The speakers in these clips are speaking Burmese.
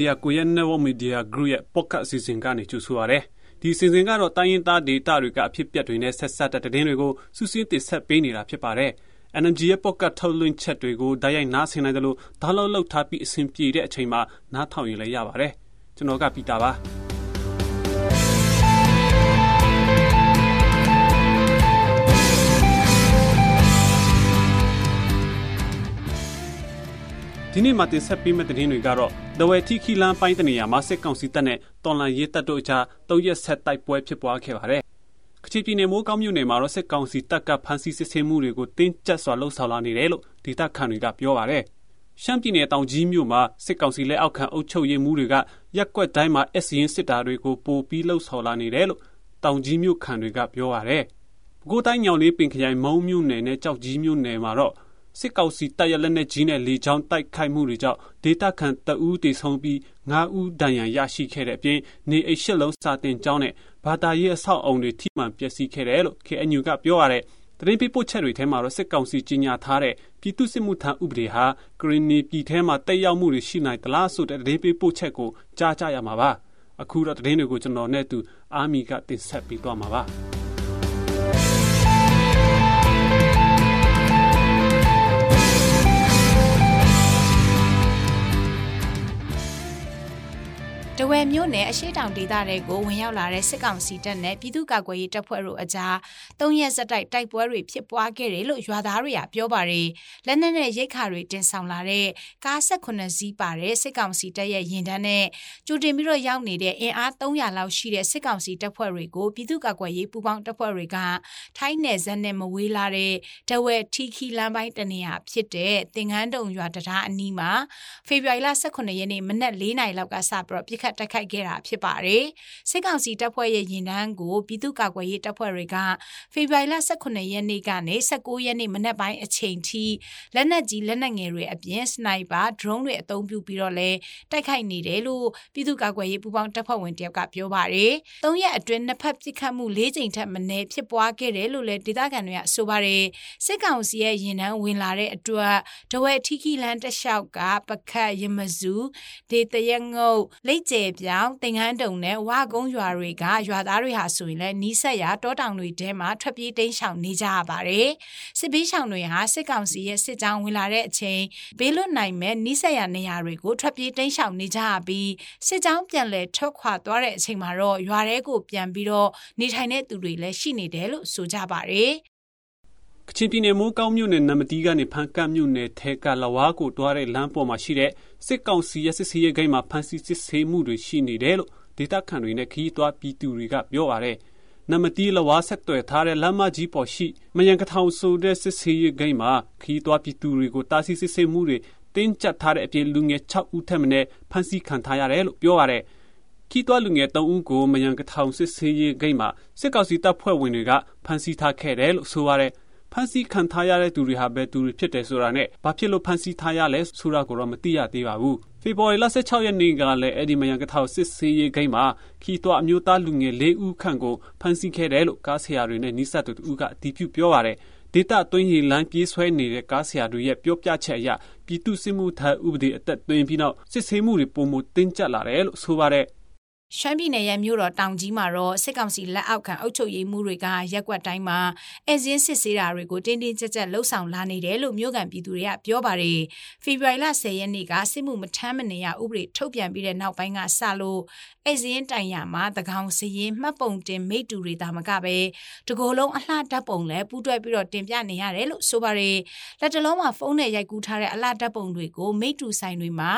ဒီယာကိုရဲ့ Network Media Group ရဲ့ Podcast အစီအစဉ်ကနေ ကြိုဆိုပါရစေ။ဒီအစီအစဉ်ကတော့ တိုင်းရင်းသားဒေသတွေက အဖြစ်ပြက်တွေနဲ့ ဆက်ဆက်တဲ့ သတင်းတွေကိုစူးစီးတင်ဆက်ပေးနေတာ ဖြစ်ပါတယ်။ NMG ရဲ့ Podcast ထုတ်လွှင့်ချက်တွေကို တိုက်ရိုက်နားဆင်နိုင်တယ်လို့ဒါလောက်လောက်ထားပြီး အဆင်ပြေတဲ့အချိန်မှာ နားထောင်ရင်လည်း ရပါတယ်။ကျွန်တော်က ပီတာပါ။ ဒီနေ့မှာတင်ဆက်ပေးမယ့်သတင်းတွေကတော့ဒဝဲထီခီလန်ပိုင်းတနေရာမှာစစ်ကောင်စီတပ်နဲ့တော်လန်ရေးတပ်တို့အကြားတုံးရက်ဆက်တိုက်ပွဲဖြစ်ပွားခဲ့ပါတယ်။ကချင်ပြည်နယ်မိုးကောင်းမြို့နယ်မှာတော့စစ်ကောင်စီတပ်ကဖမ်းဆီးစစ်ဆေးမှုတွေကိုတင်းကျပ်စွာလှုံ့ဆော်လာနေတယ်လို့ဒေသခံတွေကပြောပါတယ်။ရှမ်းပြည်နယ်တောင်ကြီးမြို့မှာစစ်ကောင်စီလက်အောက်ခံအုပ်ချုပ်ရေးမှုတွေကရက်ကွက်တိုင်းမှာအစရင်စစ်တာတွေကိုပိုပြီးလှုံ့ဆော်လာနေတယ်လို့တောင်ကြီးမြို့ခံတွေကပြောပါတယ်။ပဲခူးတိုင်းညောင်လေးပင်ခရိုင်မုံမြို့နယ်နဲ့ကြောက်ကြီးမြို့နယ်မှာတော့ စစ်ကောင်စီတပ်ရလက်နက်ကြီးနဲ့လေကြောင်းတိုက်ခိုက်မှုတွေကြောင့်ဒေသခံတအူးတေဆုံးပြီး9ဦးဒဏ်ရာရရှိခဲ့တဲ့အပြင်နေအိတ်ရှစ်လုံးစာတင်ကျောင်းနဲ့ဘာသာရေးအဆောက်အုံတွေထိမှန်ပျက်စီးခဲ့တယ်လို့ KNU ကပြောရတယ်။တရင်ပြပို့ချက်တွေထဲမှာတော့စစ်ကောင်စီကြီးညာထားတဲ့ပြည်သူစစ်မှုထမ်းဥပဒေဟာဂရင်းနီပြည်ထဲမှာတက်ရောက်မှုတွေရှိနိုင်သလားဆိုတဲ့တရင်ပြပို့ချက်ကိုကြားကြရမှာပါ။အခုတော့တရင်တွေကိုကျွန်တော်နဲ့သူအာမီကတင်ဆက်ပေးသွားမှာပါ။ တဝယ်မြို့နယ်အရှိတောင်ဒေသတွေကိုဝင်ရောက်လာတဲ့စစ်ကောင်စီတပ်နဲ့ပြည်သူ့ကာကွယ်ရေးတပ်ဖွဲ့တို့အကြားသုံးရက်ဆက်တိုက်တိုက်ပွဲတွေဖြစ်ပွားခဲ့တယ်လို့ရွာသားတွေကပြောပါတယ်။လက်နက်နဲ့ရိတ်ခါတွေတင်ဆောင်လာတဲ့ကား18စီးပါတဲ့စစ်ကောင်စီတပ်ရဲ့ရင်တန်းနဲ့ကြိုတင်ပြီးတော့ရောက်နေတဲ့အင်အား300လောက်ရှိတဲ့စစ်ကောင်စီတပ်ဖွဲ့တွေကိုပြည်သူ့ကာကွယ်ရေးပူးပေါင်းတပ်ဖွဲ့တွေကထိုင်းနယ်စပ်နဲ့မဝေးလာတဲ့တဝယ်ထီခီလမ်းပိုင်းတနေရာဖြစ်တဲ့တင်ငန်းတုံရွာတရားအနီးမှာဖေဖော်ဝါရီလ18ရက်နေ့မနက်4:00နာရီလောက်ကစပြီးတော့ပြစ်ခတ်တိုက်ခိုက်ခဲ့တာဖြစ်ပါတယ်။စစ်ကောင်စီတပ်ဖွဲ့ရဲ့ရင်တန်းကိုပြည်သူ့ကာကွယ်ရေးတပ်ဖွဲ့တွေကဖေဖော်ဝါရီလ18ရက်နေ့ကနေ19ရက်နေ့မနက်ပိုင်းအချိန်ထိလက်နက်ကြီးလက်နက်ငယ်တွေအပြင်စနိုက်ပါဒရုန်းတွေအသုံးပြုပြီးတော့လဲတိုက်ခိုက်နေတယ်လို့ပြည်သူ့ကာကွယ်ရေးပူးပေါင်းတပ်ဖွဲ့ဝင်တယောက်ကပြောပါတယ်။သုံးရက်အတွင်းနှစ်ဖက်ပစ်ခတ်မှု၄ကြိမ်ထက်မနည်းဖြစ်ပွားခဲ့တယ်လို့လည်းဒေသခံတွေကဆိုပါတယ်။စစ်ကောင်စီရဲ့ရင်တန်းဝင်လာတဲ့အတွက်ဒဝဲထီခီလန်တလျှောက်ကပခတ်ရမစုဒေတရငုတ်လိတ်ကျဲပြောင်းတင်ငန်းတုံနဲ့ဝါကုန်းရွာတွေကရွာသားတွေဟာဆိုရင်လည်းနီးစပ်ရာတောတောင်တွေထဲမှာထွက်ပြေးတိမ်းရှောင်နေကြရပါတယ်။စစ်ဘေးရှောင်တွေဟာစစ်ကောင်စီရဲ့စစ်ကြောင်းဝင်လာတဲ့အချိန်ဘေးလွတ်နိုင်မဲ့နီးစပ်ရာနေရာတွေကိုထွက်ပြေးတိမ်းရှောင်နေကြရပြီးစစ်ကြောင်းပြန်လည်ထွက်ခွာသွားတဲ့အချိန်မှာတော့ရွာထဲကိုပြန်ပြီးတော့နေထိုင်တဲ့သူတွေလည်းရှိနေတယ်လို့ဆိုကြပါတယ် ကချင်ပြည်နယ်မိုးကောင်းမြို့နယ်နမတီးကနေဖန်ကတ်မြို့နယ်ထဲကလဝါကိုတွားတဲ့လမ်းပေါ်မှာရှိတဲ့စစ်ကောင်စီရဲ့စစ်ဆေးရေးဂိတ်မှာဖမ်းဆီးစစ်ဆေးမှုတွေရှိနေတယ်လို့ဒေသခံတွေနဲ့ခီးသွွားပြည်သူတွေကပြောပါတယ်။နမတီးလဝါဆက်သွယ်ထားတဲ့လမ်းမကြီးပေါ်ရှိမယံကထောင်ဆိုတဲ့စစ်ဆေးရေးဂိတ်မှာခီးသွွားပြည်သူတွေကိုတားဆီးစစ်ဆေးမှုတွေတင်းကျပ်ထားတဲ့အပြင်လူငယ်6ဦးထက်မနည်းဖမ်းဆီးခံထားရတယ်လို့ပြောပါတယ်။ခီးသွွားလူငယ်3ဦးကိုမယံကထောင်စစ်ဆေးရေးဂိတ်မှာစစ်ကောင်စီတပ်ဖွဲ့ဝင်တွေကဖမ်းဆီးထားခဲ့တယ်လို့ဆိုပါတယ်။ ဖမ်းဆီးခံထားရတဲ့သူတွေဟာဘယ်သူတွေဖြစ်တယ်ဆိုတာနဲ့ဘာဖြစ်လို့ဖမ်းဆီးထားရလဲဆိုတာကိုတော့မသိရသေးပါဘူး။ဖေဖော်ဝါရီလ16ရက်နေ့ကလည်းအဲ့ဒီမယံကထောက်စစ်ဆေးရေးဂိမ်းမှာခီးသွွားအမျိုးသားလူငယ်၄ဦးခန့်ကိုဖမ်းဆီးခဲ့တယ်လို့ကားဆရာတွေနဲ့နှိစက်သူတို့ကအတည်ပြုပြောပါတယ်။ဒေတာသွင်းရီလမ်းပြေးဆွဲနေတဲ့ကားဆရာတွေရဲ့ပြောပြချက်အရပြည်သူစစ်မှုထမ်းဥပဒေအသက်သွင်းပြီးနောက်စစ်ဆေးမှုတွေပုံမတင်းကျပ်လာတယ်လို့ဆိုပါတယ်။ ရှမ်းပြည်နယ်ရဲ့မြို့တော်တောင်ကြီးမှာတော့စစ်ကောင်စီလက်အောက်ခံအုပ်ချုပ်ရေးမှုတွေကရက်ွက်တိုင်းမှာအဲဇင်းစစ်ဆေးတာတွေကိုတင်းတင်းကြပ်ကြပ်လှုပ်ဆောင်လာနေတယ်လို့မြို့ကန်ပြည်သူတွေကပြောပါတယ်။ဖေဖော်ဝါရီလ10ရက်နေ့ကစစ်မှုမထမ်းမနေရဥပဒေထုတ်ပြန်ပြီးတဲ့နောက်ပိုင်းကစလို့အဲဇင်းတိုင်ရမှာတကောင်စရင်မှတ်ပုံတင်မိတူတွေဒါမကပဲတကိုယ်လုံးအလှဓာတ်ပုံလည်းပူးတွဲပြီးတော့တင်ပြနေရတယ်လို့ဆိုပါတယ်။လက်တလုံးမှာဖုန်းနဲ့ရိုက်ကူးထားတဲ့အလှဓာတ်ပုံတွေကိုမိတူဆိုင်တွေမှာ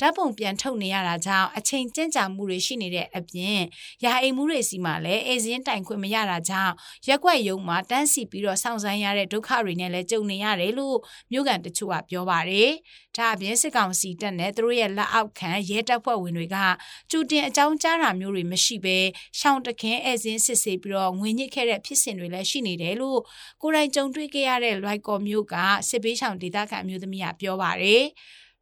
ဓာတ်ပုံပြန်ထုတ်နေရတာကြောင့်အချိန်ကျဉ်ကြာမှုတွေရှိနေနေတဲ့အပြင်ရာအိမ်မှုတွေစီမှာလည်းအေဇင်းတိုင်ခွင့်မရတာကြောင့်ရက်ွက်ယုံမှာတန်းစီပြီးတော့စောင့်ဆိုင်းရတဲ့ဒုက္ခတွေနဲ့လည်းကြုံနေရတယ်လို့မြို့ကန်တချို့ကပြောပါတယ်။ဒါအပြင်စစ်ကောင်စီတပ်နဲ့သူတို့ရဲ့လက်အောက်ခံရဲတပ်ဖွဲ့ဝင်တွေကကျူတင်အကြောင်းကြားတာမျိုးတွေမရှိဘဲရှောင်းတခင်အဲဇင်းစစ်ဆေးပြီးတော့ငွေညစ်ခဲ့တဲ့ဖြစ်စဉ်တွေလည်းရှိနေတယ်လို့ကိုယ်တိုင်ကြုံတွေ့ခဲ့ရတဲ့လွိုက်ကော်မျိုးကစစ်ဘေးရှောင်ဒေသခံမျိုးသမီးကပြောပါတယ်။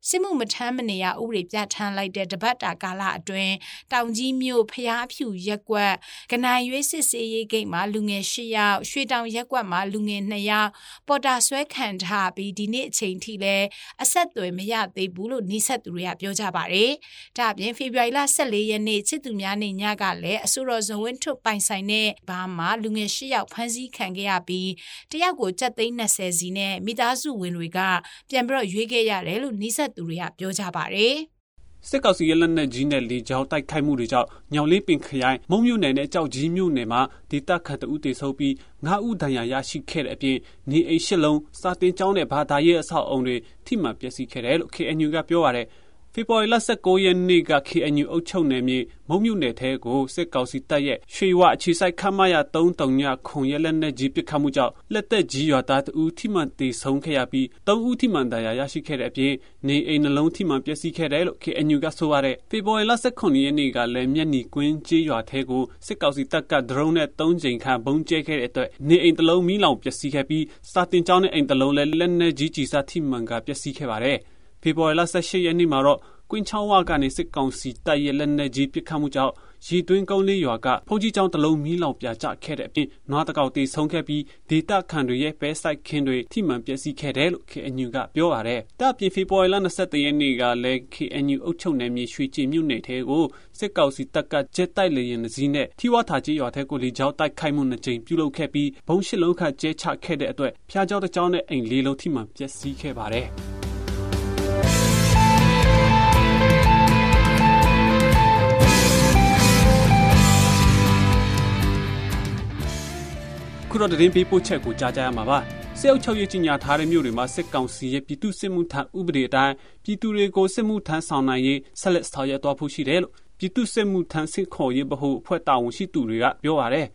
စစ်မှုမထမ်းမနေရဥပဒေပြဋ္ဌာန်းလိုက်တဲ့တပတ်တာကာလအတွင်းတောင်ကြီးမြို့ဖျားဖြူရက်ကွက်ကနိုင်ရွေးစစ်စေးရေးဂိတ်မှာလူငယ်၈ယောက်ရွှေတောင်ရက်ကွက်မှာလူငယ်2ယောက်ပေါ်တာဆွဲခံထားပြီးဒီနေ့အချိန်ထိလည်းအဆက်အသွယ်မရသေးဘူးလို့နှိဆက်သူတွေကပြောကြပါတယ်။ဒါ့အပြင်ဖေဖော်ဝါရီလ14ရက်နေ့ချစ်သူများနေ့ညကလည်းအစိုးရဇဝင်းထုတ်ပိုင်ဆိုင်တဲ့ဘာမှာလူငယ်၈ယောက်ဖမ်းဆီးခံခဲ့ရပြီးတယောက်ကိုကြက်သိန်း20စီနဲ့မိသားစုဝင်တွေကပြန်ပြီးတော့ရွေးခဲ့ရတယ်လို့နှိဆက်သူတွေကပြောကြပါတယ်။စစ်ကောင်စီရဲ့လက်နက်ကြီးနဲ့လေကြောင်းတိုက်ခိုက်မှုတွေကြောင့်ညောင်လေးပင်ခရိုင်မုံမြို့နယ်နဲ့ကြောက်ကြီးမြို့နယ်မှာဒေသခံတအုပ်တေဆုံးပြီး9ဦးဒဏ်ရာရရှိခဲ့တဲ့အပြင်နေအိမ်ရှစ်လုံးစာတင်ကျောင်းနဲ့ဘာသာရေးအဆောက်အုံတွေထိမှန်ပျက်စီးခဲ့တယ်လို့ KNU ကပြောပါတယ်။ ဖေဖော်ဝါရီလ19ရက်နေ့က KNU အုပ်ချုပ်နယ်မြေ မုံမြုနယ်ထဲကို စစ်ကောင်စီတပ်ရဲ့ ရွှေဝအခြေစိုက် ခမရ339ညခွန်ရဲလက်နက်ကြီး ပစ်ခတ်မှုကြောင့် လက်သက်ကြီးရွာသားတဦး ထိမှန်တေဆုံးခဲ့ရပြီး3ဦး ထိမှန်ဒဏ်ရာရရှိခဲ့တဲ့အပြင် နေအိမ်နှလုံး ထိမှန်ပျက်စီးခဲ့တယ်လို့ KNU က ဆိုပါတယ် ဖေဖော်ဝါရီလ19ရက်နေ့ကလည်း မျက်နီကွင်းကျေးရွာထဲကို စစ်ကောင်စီတပ်က ဒရုန်းနဲ့3ကြိမ်ခန့်ဘုံကျဲခဲ့တဲ့အတွက် နေအိမ်တစ်လုံး မီးလောင်ပျက်စီးခဲ့ပြီး စာတင်ကျောင်းနဲ့ အိမ်တစ်လုံးလည်း လက်နက်ကြီးကြီးစားထိမှန်ကပျက်စီးခဲ့ပါတယ် ဖေဖော်ဝါရီလ18ရက်နေ့မှာတော့ကွင်းချောင်းဝကနေစစ်ကောင်စီတပ်ရဲ့လက်နက်ကြီးပစ်ခတ်မှုကြောင့်ရီတွင်းကုန်းလေးရွာကဖုန်ကြီးကျောင်းတလုံးမီးလောင်ပြာကျခဲ့တဲ့အပြင်နွားတကောက်တေဆုံးခဲ့ပြီးဒေတာခန်တွေရဲ့ဘဲဆိုင်ခင်းတွေထိမှန်ပျက်စီးခဲ့တယ်လို့ KNU ကပြောပါတယ်။တပ်ပြင်ဖေဖော်ဝါရီလ23ရက်နေ့ကလည်း KNU အုပ်ချုပ်နယ်မြေရွှေကြည်မြို့နယ်ထဲကိုစစ်ကောင်စီတပ်ကဂျက်တိုက်လေယာဉ်တစ်စီးနဲ့ထိဝါထာကြီးရွာထဲကိုလေကြောင်းတိုက်ခိုက်မှုနှစ်ကြိမ်ပြုလုပ်ခဲ့ပြီးဘုံရှစ်လုံးခန့်ကျဲချခဲ့တဲ့အတွက်ဖျားကြောင်းတစ်ကြောင်းနဲ့အိမ်လေးလုံးထိမှန်ပျက်စီးခဲ့ပါတယ်။ ခုတော့သတင်းပေးပို့ချက်ကိုကြားကြရမှာပါစစ်အုပ်ချုပ်ရေးကြီးညာထားတဲ့မြို့တွေမှာစစ်ကောင်စီရဲ့ပြည်သူစစ်မှုထမ်းဥပဒေအတိုင်းပြည်သူတွေကိုစစ်မှုထမ်းဆောင်နိုင်ရေးဆက်လက်ဆောင်ရွက်သွားဖို့ရှိတယ်လို့ပြည်သူစစ်မှုထမ်းစစ်ခေါ်ရေးဗဟိုအဖွဲ့တာဝန်ရှိသူတွေကပြောပါတယ်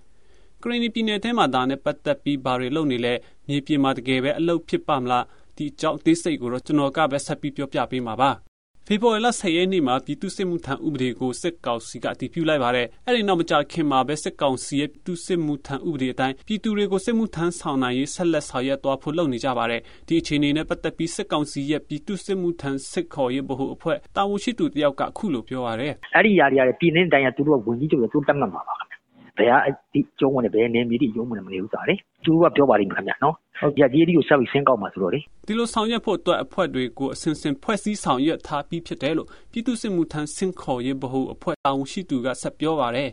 ကရင်ပြည်နယ်ထဲမှာဒါနဲ့ပတ်သက်ပြီးဘာတွေလုပ်နေလဲမြေပြင်မှာတကယ်ပဲအလုပ်ဖြစ်ပါမလားဒီအကြောင်းသိစိတ်ကိုတော့ကျွန်တော်ကပဲဆက်ပြီးပြောပြပေးမှာပါ ဖေဖော်ဝါရီလ10ရက်နေ့မှာပြည်သူ့စစ်မှုထမ်းဥပဒေကိုစစ်ကောင်စီကအတည်ပြုလိုက်ပါတယ်။အဲဒီနောက်မကြာခင်မှာပဲစစ်ကောင်စီရဲ့ပြည်သူ့စစ်မှုထမ်းဥပဒေအတိုင်းပြည်သူတွေကိုစစ်မှုထမ်းဆောင်နိုင်ရေးဆက်လက်ဆောင်ရွက်သွားဖို့လုပ်နေကြပါတယ်။ဒီအခြေအနေနဲ့ပတ်သက်ပြီးစစ်ကောင်စီရဲ့ပြည်သူ့စစ်မှုထမ်းစစ်ခေါ်ရေးဗဟိုအဖွဲ့တာဝန်ရှိသူတယောက်ကအခုလိုပြောပါရယ်။အဲဒီຢာတွေရတယ်ပြည်နေတဲ့တိုင်းကသူတို့ကဝင်ကြီးချုပ်တွေသူတတ်မှတ်မှာပါ ဘယ်အဒီကျုံးဝင်ဘယ်နေမီဒီကျုံးဝင်မနေဘူးစားလေသူကပြောပါလိမ့်မယ်ခင်ဗျာနော်ဟုတ်ရဒီဒီကိုဆက်ပြီးဆင်းကောက်မှာဆိုတော့လေဒီလိုဆောင်ရွက်ဖို့အတွက်အဖွဲ့တွေကိုအစဉ်စဉ်ဖွဲ့စည်းဆောင်ရွက်ထားပြီးဖြစ်တယ်လို့ပြည်သူ့စစ်မှုထမ်းဆင့်ခေါ်ရေးဗဟိုအဖွဲ့တာဝန်ရှိသူကဆက်ပြောပါတယ်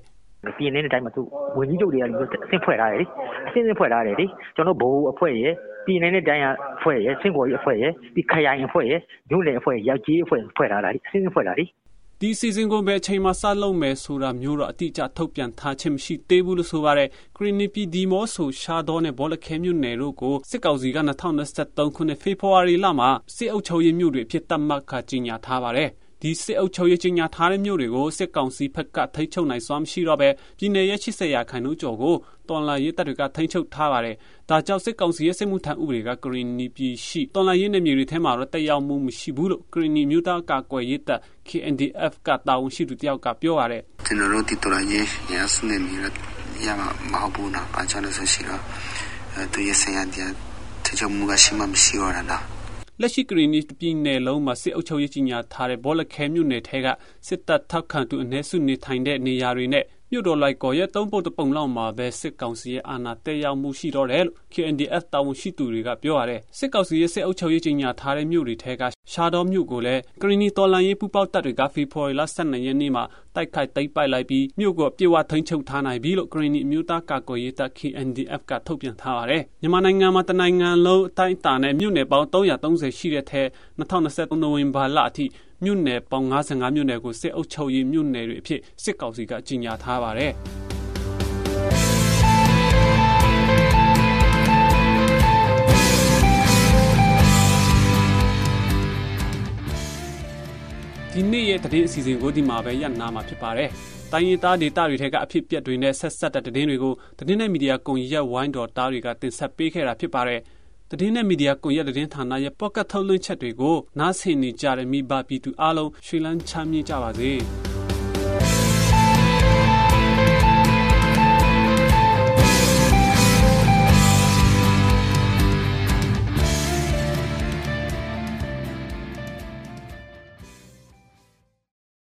ပြည်နေတဲ့တိုင်းမှာသူဝင်ကြီးချုပ်တွေကအဆင့်ဖွဲ့ထားတယ်လေအဆင့်ဆင့်ဖွဲ့ထားတယ်လေကျွန်တော်ဘိုးအဖွဲ့ရဲ့ပြည်နေတဲ့တိုင်းကအဖွဲ့ရဲ့ဆင့်ခေါ်ရေးအဖွဲ့ရဲ့ဒီခရိုင်အဖွဲ့ရဲ့မြို့နယ်အဖွဲ့ရောက်ကြီးအဖွဲ့ဖွဲ့ထားတာလေအဆင့်ဆင့်ဖွဲ့ထားတယ် ဒီစီစဉ်ကိုပဲအချိန်မှစလုပ်မယ်ဆိုတာမျိုးတော့အတိအကျထုတ်ပြန်ထားခြင်းမရှိသေးဘူးလို့ဆိုပါတယ်။ကရီနီပီဒီမော့ဆိုရှာဒေါနဲ့ဘောလခဲမြို့နယ်တို့ကိုစစ်ကောင်စီက2023ခုနှစ်ဖေဖော်ဝါရီလမှာစစ်အုပ်ချုပ်ရေးမြို့တွေအဖြစ်သတ်မှတ်ခါကြီးညာထားပါတယ်။ ဒီစစ်အုပ်ချုပ်ရေးကြီးညာထားတဲ့မြို့တွေကိုစစ်ကောင်စီဘက်ကထိန်းချုပ်နိုင်စွမ်းမရှိတော့ဘဲပြည်내ရဲ့80ရာခိုင်နှုန်းကျော်ကိုတော်လာရေးတပ်တွေကထိန်းချုပ်ထားပါတယ်။ဒါကြောင့်စစ်ကောင်စီရဲ့စစ်မှုထမ်းဥပဒေကကရင်နီပြည်ရှိတော်လာရေးနယ်မြေတွေထဲမှာတော့တက်ရောက်မှုမရှိဘူးလို့ကရင်နီမျိုးသားကာကွယ်ရေးတပ် KNDF ကတာဝန်ရှိသူတယောက်ကပြောရတယ်။ကျွန်တော်တို့ဒီတော်လာရေးရစနေမီရမှာမဟုတ်ဘူးနော်။ဘာကြောင့်လဲဆိုရှိတော့သူရဲ့ဆရာတရားထိချုပ်မှုကရှိမှမရှိတော့တာ။လ က်ရှိကရင်နီပြည်နယ်လုံးမှာစစ်အုပ်ချုပ်ရေးကြီးညာထားတဲ့ဘောလခဲမြို့နယ်ထဲကစစ်တပ်ထောက်ခံသူအ ਨੇ စုနေထိုင်တဲ့နေရာတွေနဲ့ မြို့တော်လိုက်ကော်ရဲ့ သုံးပုတ်တပုံလောက်မှာပဲ စစ်ကောင်စီရဲ့ အာဏာတည်ရောက်မှု ရှိတော့တယ်လို့ KNDF တာဝန်ရှိသူတွေက ပြောရတယ် စစ်ကောင်စီရဲ့ စစ်အုပ်ချုပ်ရေး ကြီးညာထားတဲ့ မြို့တွေထဲက ရှာတော်မြို့ကိုလည်း ကရင်နီတော်လန်ရေး ပူပေါက်တပ်တွေက ဖေဖော်ဝါရီလ12ရက်နေ့မှာ တိုက်ခိုက်သိမ်းပိုက်လိုက်ပြီး မြို့ကိုပြေဝထိန်းချုပ်ထားနိုင်ပြီလို့ ကရင်နီအမျိုးသား ကာကွယ်ရေးတပ် KNDF က ထုတ်ပြန်ထားပါတယ် မြန်မာနိုင်ငံမှာ တနိုင်ငံလုံး အတိုင်းအတာနဲ့ မြို့နယ်ပေါင်း330ရှိတဲ့ထဲ2023နိုဝင်ဘာလအထိ မြို့နယ်ပေါင်း55မြို့နယ်ကိုစစ်အုပ်ချုပ်ရေးမြို့နယ်တွေအဖြစ်စစ်ကောင်စီကကြီးညာထားပါတယ်။ဒီနေ့ရဲ့တည်င်းအစီအစဉ်ကိုဒီမှာပဲရပ်နာမှာဖြစ်ပါတယ်။တိုင်းရင်းသားဒေသတွေထက်ကအဖြစ်ပြက်တွေနဲ့ဆက်ဆက်တဲ့တည်င်းတွေကိုတည်င်းနဲ့မီဒီယာကွန်ရက်ဝိုင်းတော်တားတွေကတင်ဆက်ပေးခဲ့တာဖြစ်ပါတယ်။ သတင်းနဲ့မီဒီယာကွန်ရက်သတင်းဌာနရဲ့ပေါ့ကတ်ထုတ်လွှင့်ချက်တွေကိုနားဆင်နေကြတဲ့မိဘပြည်သူအားလုံးရွှေလန်းချမ်းမြေ့ကြပါစေ။